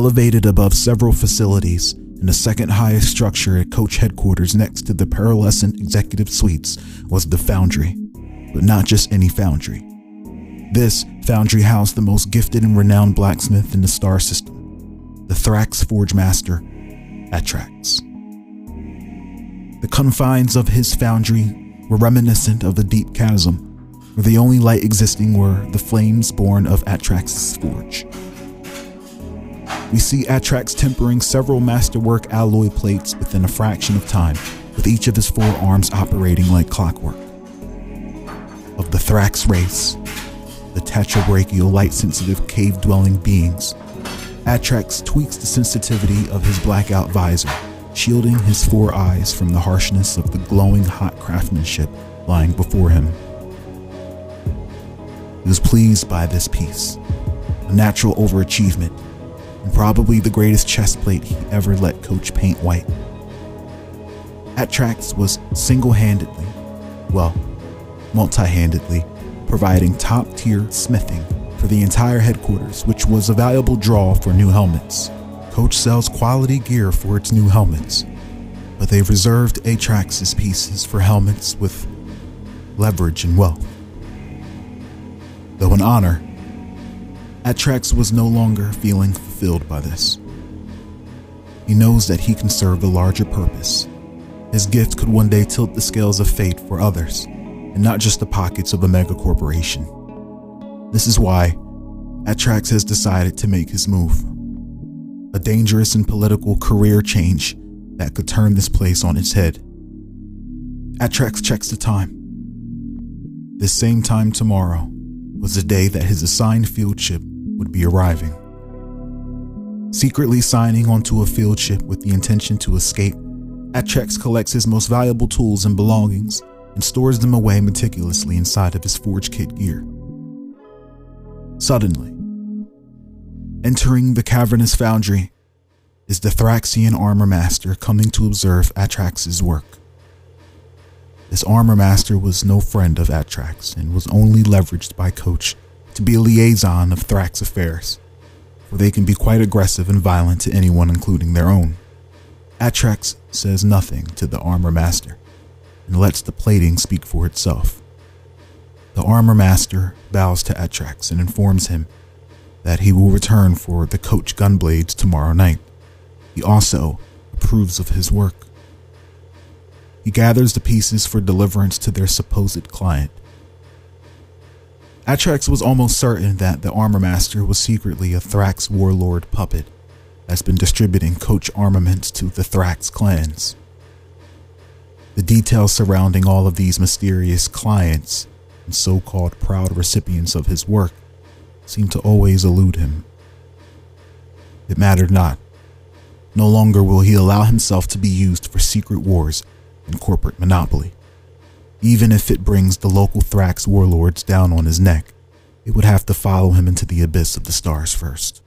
Elevated above several facilities, and the second highest structure at Coach headquarters next to the pearlescent executive suites was the foundry. But not just any foundry. This foundry housed the most gifted and renowned blacksmith in the star system, the Thrax Forge Master, Atrax. The confines of his foundry were reminiscent of a deep chasm, where the only light existing were the flames born of Atrax's forge. We see Atrax tempering several masterwork alloy plates within a fraction of time, with each of his four arms operating like clockwork. Of the Thrax race, the tetrabrachial light sensitive cave dwelling beings, Atrax tweaks the sensitivity of his blackout visor, shielding his four eyes from the harshness of the glowing hot craftsmanship lying before him. He was pleased by this piece, a natural overachievement and probably the greatest chest plate he ever let Coach paint white. Atrax was single handedly, well, multi handedly, providing top tier smithing for the entire headquarters, which was a valuable draw for new helmets. Coach sells quality gear for its new helmets, but they've reserved Atrax's pieces for helmets with leverage and wealth. Though an honor, Atrax was no longer feeling fulfilled by this. He knows that he can serve a larger purpose. His gift could one day tilt the scales of fate for others, and not just the pockets of a mega corporation. This is why Atrax has decided to make his move. A dangerous and political career change that could turn this place on its head. Atrax checks the time. This same time tomorrow was the day that his assigned field ship would be arriving. Secretly signing onto a field ship with the intention to escape, Atrax collects his most valuable tools and belongings and stores them away meticulously inside of his forge kit gear. Suddenly, entering the cavernous foundry is the Thraxian armor master coming to observe Atrax's work. This armor master was no friend of Atrax and was only leveraged by Coach to be a liaison of Thrax affairs for they can be quite aggressive and violent to anyone, including their own. Atrax says nothing to the armor master and lets the plating speak for itself. The armor master bows to Atrax and informs him that he will return for the coach gunblades tomorrow night. He also approves of his work. He gathers the pieces for deliverance to their supposed client Atrax was almost certain that the Armor Master was secretly a Thrax warlord puppet that's been distributing Coach armaments to the Thrax clans. The details surrounding all of these mysterious clients and so called proud recipients of his work seemed to always elude him. It mattered not. No longer will he allow himself to be used for secret wars and corporate monopoly. Even if it brings the local Thrax warlords down on his neck, it would have to follow him into the abyss of the stars first.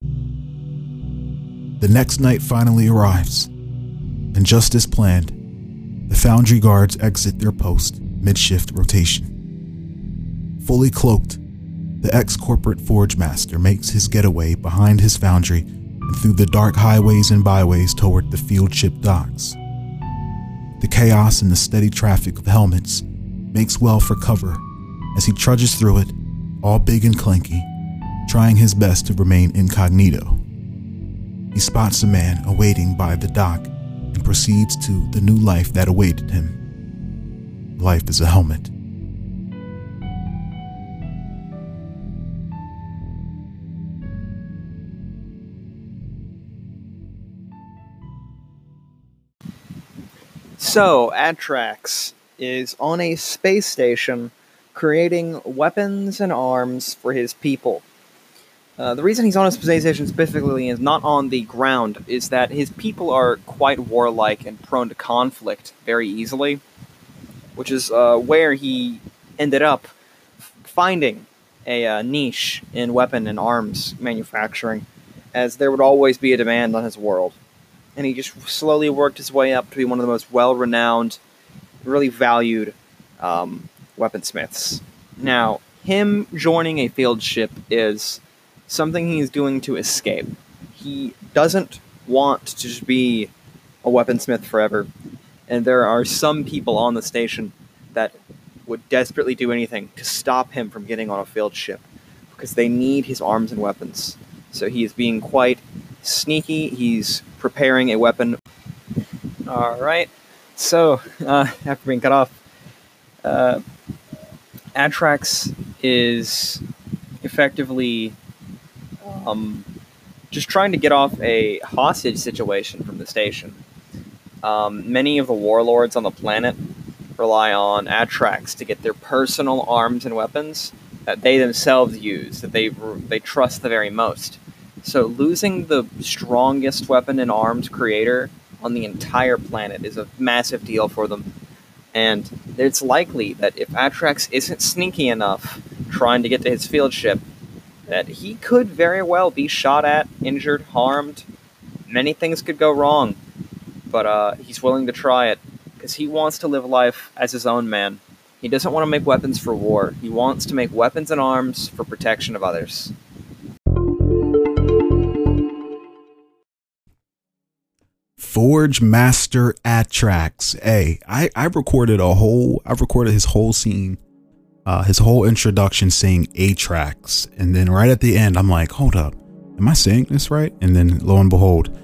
The next night finally arrives, and just as planned, the foundry guards exit their post mid shift rotation. Fully cloaked, the ex corporate forge master makes his getaway behind his foundry and through the dark highways and byways toward the field ship docks. The chaos and the steady traffic of helmets makes well for cover as he trudges through it, all big and clanky, trying his best to remain incognito. He spots a man awaiting by the dock and proceeds to the new life that awaited him. Life as a helmet. So, Atrax is on a space station creating weapons and arms for his people. Uh, the reason he's on a space station specifically is not on the ground is that his people are quite warlike and prone to conflict very easily, which is uh, where he ended up finding a uh, niche in weapon and arms manufacturing, as there would always be a demand on his world and he just slowly worked his way up to be one of the most well-renowned, really valued um, weaponsmiths. Now, him joining a field ship is something he's doing to escape. He doesn't want to be a weaponsmith forever, and there are some people on the station that would desperately do anything to stop him from getting on a field ship because they need his arms and weapons. So he is being quite sneaky. He's preparing a weapon. All right. So uh, after being cut off, uh, Atrax is effectively um, just trying to get off a hostage situation from the station. Um, many of the warlords on the planet rely on Atrax to get their personal arms and weapons that they themselves use, that they they trust the very most. So losing the strongest weapon and arms creator on the entire planet is a massive deal for them. And it's likely that if Atrax isn't sneaky enough trying to get to his field ship, that he could very well be shot at, injured, harmed. Many things could go wrong, but uh, he's willing to try it because he wants to live life as his own man. He doesn't want to make weapons for war. He wants to make weapons and arms for protection of others. Forge Master Atrax. Hey, I, I recorded a whole I recorded his whole scene, uh, his whole introduction saying Atrax. And then right at the end, I'm like, hold up, am I saying this right? And then lo and behold,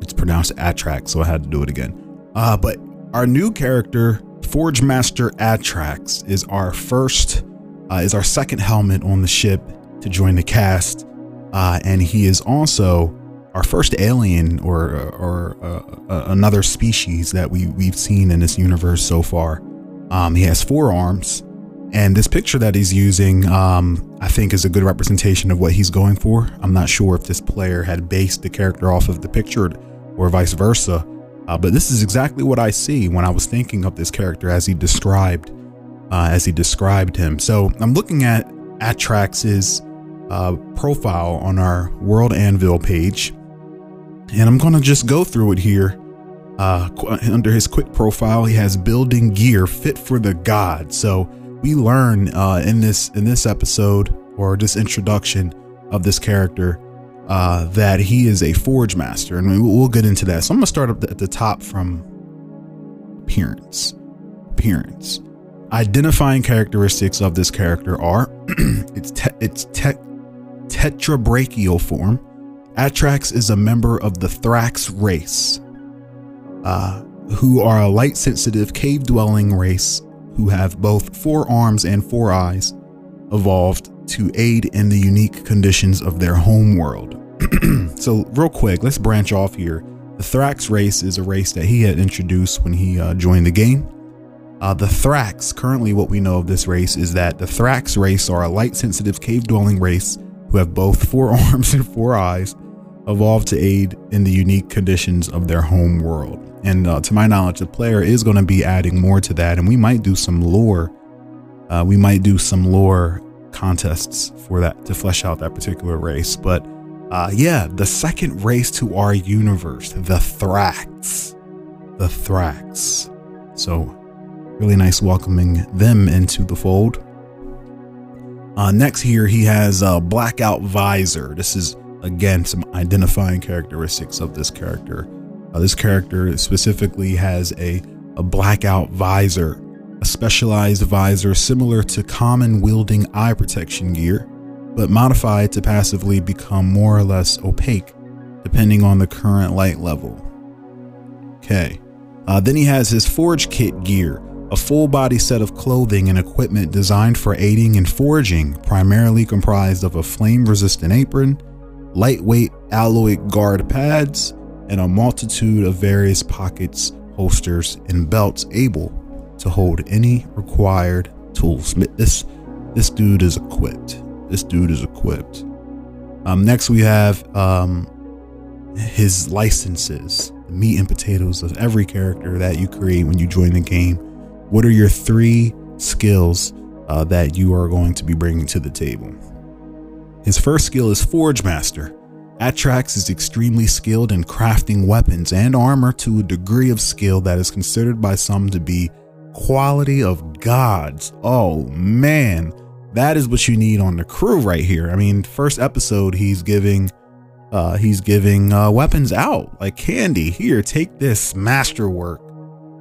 it's pronounced Atrax, so I had to do it again. Uh, but our new character, Forge Master Atrax, is our first, uh, is our second helmet on the ship to join the cast. Uh, and he is also our first alien or or uh, another species that we we've seen in this universe so far. Um, he has four arms, and this picture that he's using, um, I think, is a good representation of what he's going for. I'm not sure if this player had based the character off of the picture or vice versa, uh, but this is exactly what I see when I was thinking of this character as he described uh, as he described him. So I'm looking at Atrax's uh, profile on our World Anvil page and I'm going to just go through it here. Uh, under his quick profile, he has building gear fit for the god. So we learn uh, in this in this episode or this introduction of this character uh, that he is a forge master, and we'll get into that. So I'm gonna start up at the top from appearance. Appearance. Identifying characteristics of this character are its te- its te- tetrabrachial form Atrax is a member of the Thrax race, uh, who are a light sensitive cave dwelling race who have both four arms and four eyes, evolved to aid in the unique conditions of their home world. so, real quick, let's branch off here. The Thrax race is a race that he had introduced when he uh, joined the game. Uh, the Thrax, currently, what we know of this race is that the Thrax race are a light sensitive cave dwelling race who have both four arms and four eyes, evolved to aid in the unique conditions of their home world. And uh, to my knowledge, the player is going to be adding more to that, and we might do some lore. Uh, we might do some lore contests for that to flesh out that particular race. But uh, yeah, the second race to our universe, the Thrax. The Thrax. So, really nice welcoming them into the fold. Uh, next here, he has a blackout visor. This is again some identifying characteristics of this character. Uh, this character specifically has a, a blackout visor, a specialized visor similar to common wielding eye protection gear, but modified to passively become more or less opaque depending on the current light level. Okay. Uh, then he has his forge kit gear, a full body set of clothing and equipment designed for aiding in forging, primarily comprised of a flame resistant apron, lightweight alloy guard pads, and a multitude of various pockets, holsters, and belts able to hold any required tools. This this dude is equipped. This dude is equipped. Um, next we have um, his licenses, meat and potatoes of every character that you create when you join the game. What are your three skills uh, that you are going to be bringing to the table? His first skill is Forge Master. Atrax is extremely skilled in crafting weapons and armor to a degree of skill that is considered by some to be quality of gods. Oh man, that is what you need on the crew right here. I mean, first episode, he's giving uh, he's giving uh, weapons out like candy. Here, take this masterwork.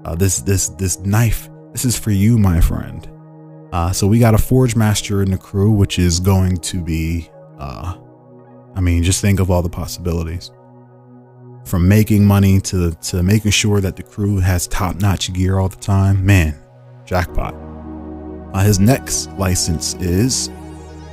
Uh, this this this knife. This is for you, my friend. Uh, so we got a forge master in the crew, which is going to be. Uh, I mean, just think of all the possibilities. From making money to to making sure that the crew has top notch gear all the time. Man, jackpot. Uh, his next license is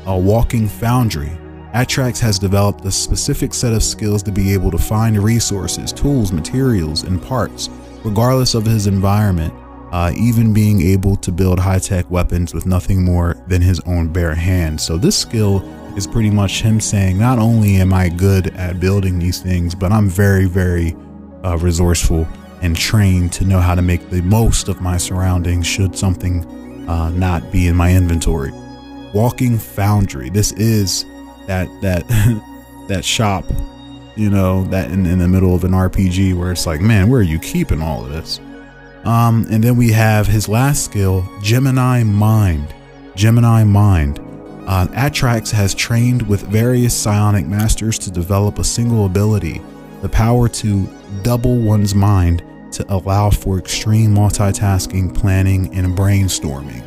a walking foundry Atrax has developed a specific set of skills to be able to find resources, tools, materials, and parts, regardless of his environment, uh, even being able to build high tech weapons with nothing more than his own bare hands. So, this skill is pretty much him saying, Not only am I good at building these things, but I'm very, very uh, resourceful and trained to know how to make the most of my surroundings should something uh, not be in my inventory. Walking Foundry. This is that that that shop, you know, that in, in the middle of an RPG where it's like, man, where are you keeping all of this? Um, and then we have his last skill, Gemini Mind. Gemini Mind. Uh, Atrax has trained with various psionic masters to develop a single ability, the power to double one's mind to allow for extreme multitasking, planning, and brainstorming.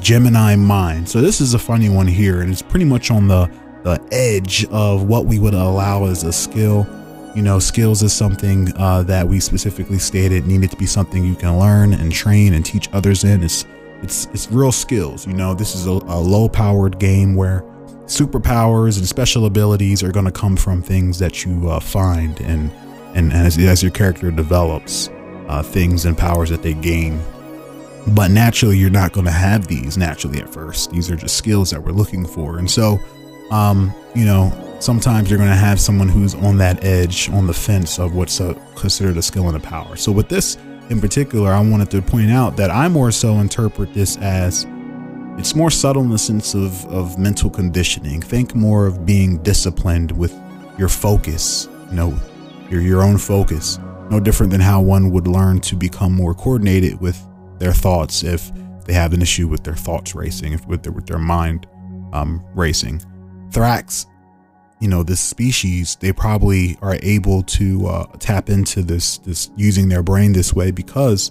Gemini Mind. So this is a funny one here, and it's pretty much on the the edge of what we would allow as a skill. You know, skills is something uh, that we specifically stated needed to be something you can learn and train and teach others in. It's it's it's real skills. You know, this is a, a low powered game where superpowers and special abilities are going to come from things that you uh, find and and as, as your character develops, uh, things and powers that they gain. But naturally, you're not going to have these naturally at first. These are just skills that we're looking for, and so um, you know, sometimes you're going to have someone who's on that edge, on the fence of what's a, considered a skill and a power. So with this in particular, I wanted to point out that I more so interpret this as it's more subtle in the sense of, of mental conditioning. Think more of being disciplined with your focus, you know, your, your own focus. No different than how one would learn to become more coordinated with their thoughts if they have an issue with their thoughts racing, if with their, with their mind um, racing. Thrax, you know, this species, they probably are able to uh, tap into this, this using their brain this way because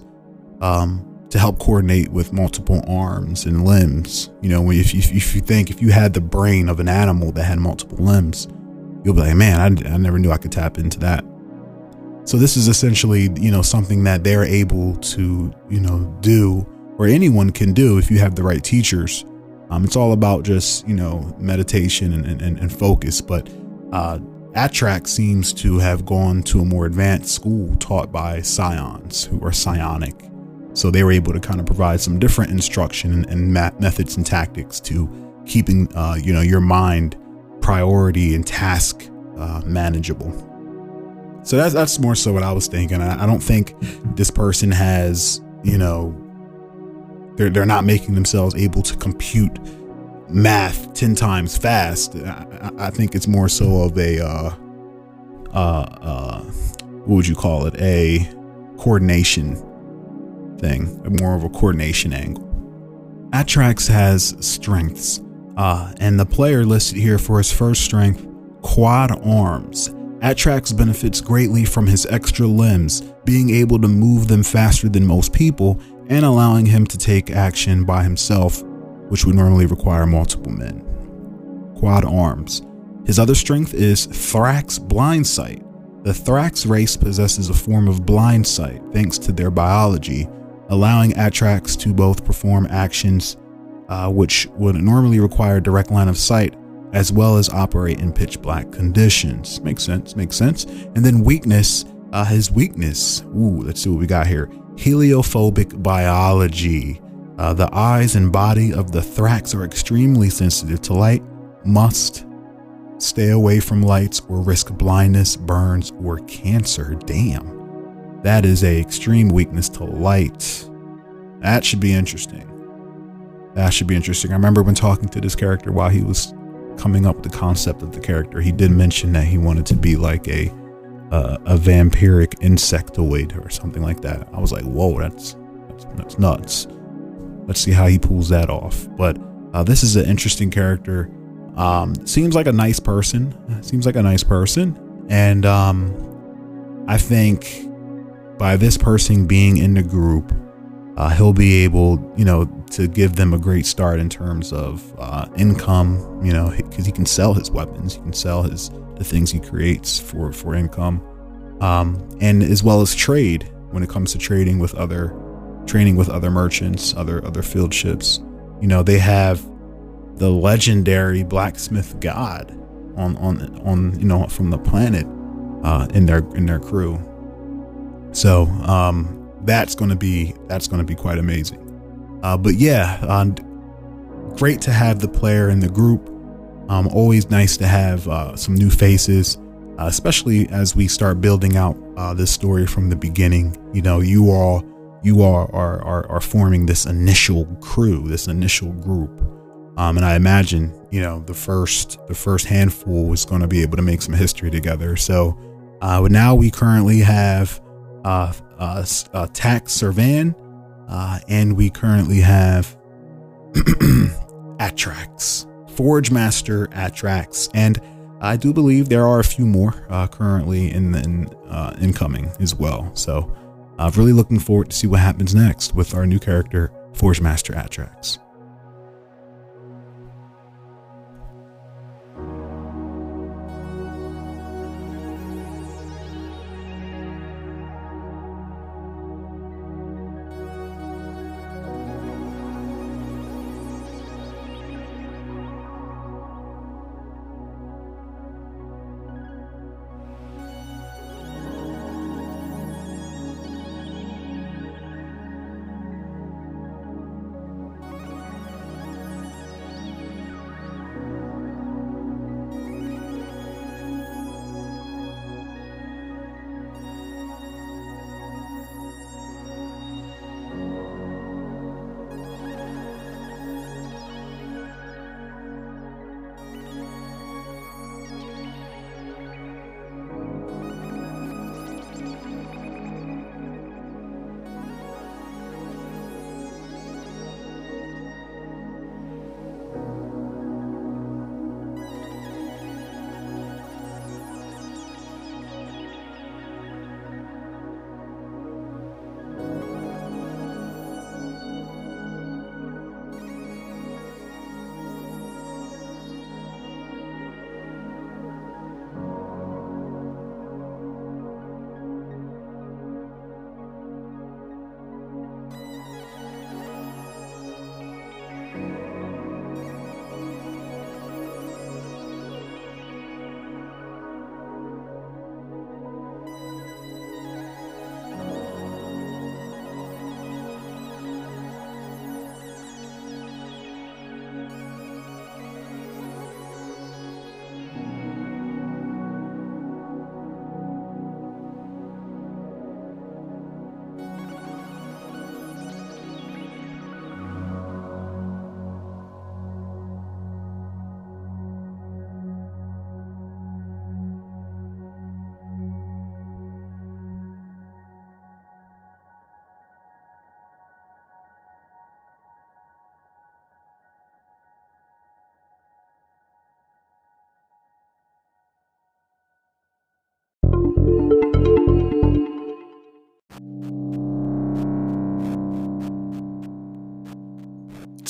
um, to help coordinate with multiple arms and limbs. You know, if you, if you think if you had the brain of an animal that had multiple limbs, you'll be like, man, I, I never knew I could tap into that. So this is essentially, you know, something that they're able to, you know, do or anyone can do if you have the right teachers um, it's all about just, you know, meditation and, and, and focus. But uh, Atrax seems to have gone to a more advanced school taught by scions who are psionic. So they were able to kind of provide some different instruction and, and methods and tactics to keeping, uh, you know, your mind priority and task uh, manageable. So that's that's more so what I was thinking. I, I don't think this person has, you know, they're, they're not making themselves able to compute math 10 times fast. I, I think it's more so of a, uh, uh, uh, what would you call it? A coordination thing, more of a coordination angle. Atrax has strengths, uh, and the player listed here for his first strength, quad arms. Atrax benefits greatly from his extra limbs, being able to move them faster than most people and allowing him to take action by himself, which would normally require multiple men. Quad arms. His other strength is Thrax Blind Sight. The Thrax race possesses a form of blind sight thanks to their biology, allowing Atrax to both perform actions uh, which would normally require direct line of sight as well as operate in pitch black conditions. Makes sense, makes sense. And then weakness, uh, his weakness. Ooh, let's see what we got here heliophobic biology. Uh, the eyes and body of the Thrax are extremely sensitive to light, must stay away from lights or risk blindness, burns, or cancer. Damn. That is a extreme weakness to light. That should be interesting. That should be interesting. I remember when talking to this character while he was coming up with the concept of the character, he did mention that he wanted to be like a a vampiric insectoid or something like that. I was like, whoa, that's, that's that's nuts. Let's see how he pulls that off. But Uh, this is an interesting character. Um, seems like a nice person. Seems like a nice person, and um, I think by this person being in the group, uh, he'll be able, you know, to give them a great start in terms of uh, income. You know, because he can sell his weapons, he can sell his the things he creates for for income, um, and as well as trade when it comes to trading with other, training with other merchants, other other field ships. You know, they have the legendary blacksmith god on on on you know from the planet uh, in their in their crew. So um, that's going to be that's going to be quite amazing. Uh, but yeah, uh, great to have the player in the group. Um, always nice to have uh, some new faces, uh, especially as we start building out uh, this story from the beginning. You know, you all you are are are, forming this initial crew, this initial group. Um, and I imagine, you know, the first the first handful is going to be able to make some history together. So, uh, now we currently have uh, uh, Tax Servan, uh, and we currently have Atrax, Forge Master Atrax, and I do believe there are a few more uh, currently in, in uh, incoming as well. So, I'm uh, really looking forward to see what happens next with our new character, Forge Master Atrax.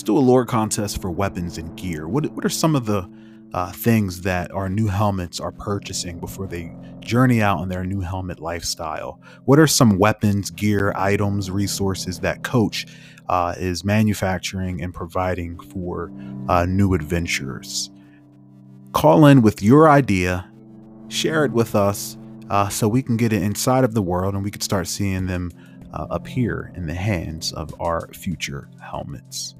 Let's do a lore contest for weapons and gear. What, what are some of the uh, things that our new helmets are purchasing before they journey out on their new helmet lifestyle? What are some weapons, gear, items, resources that Coach uh, is manufacturing and providing for uh, new adventurers? Call in with your idea, share it with us uh, so we can get it inside of the world and we can start seeing them uh, appear in the hands of our future helmets.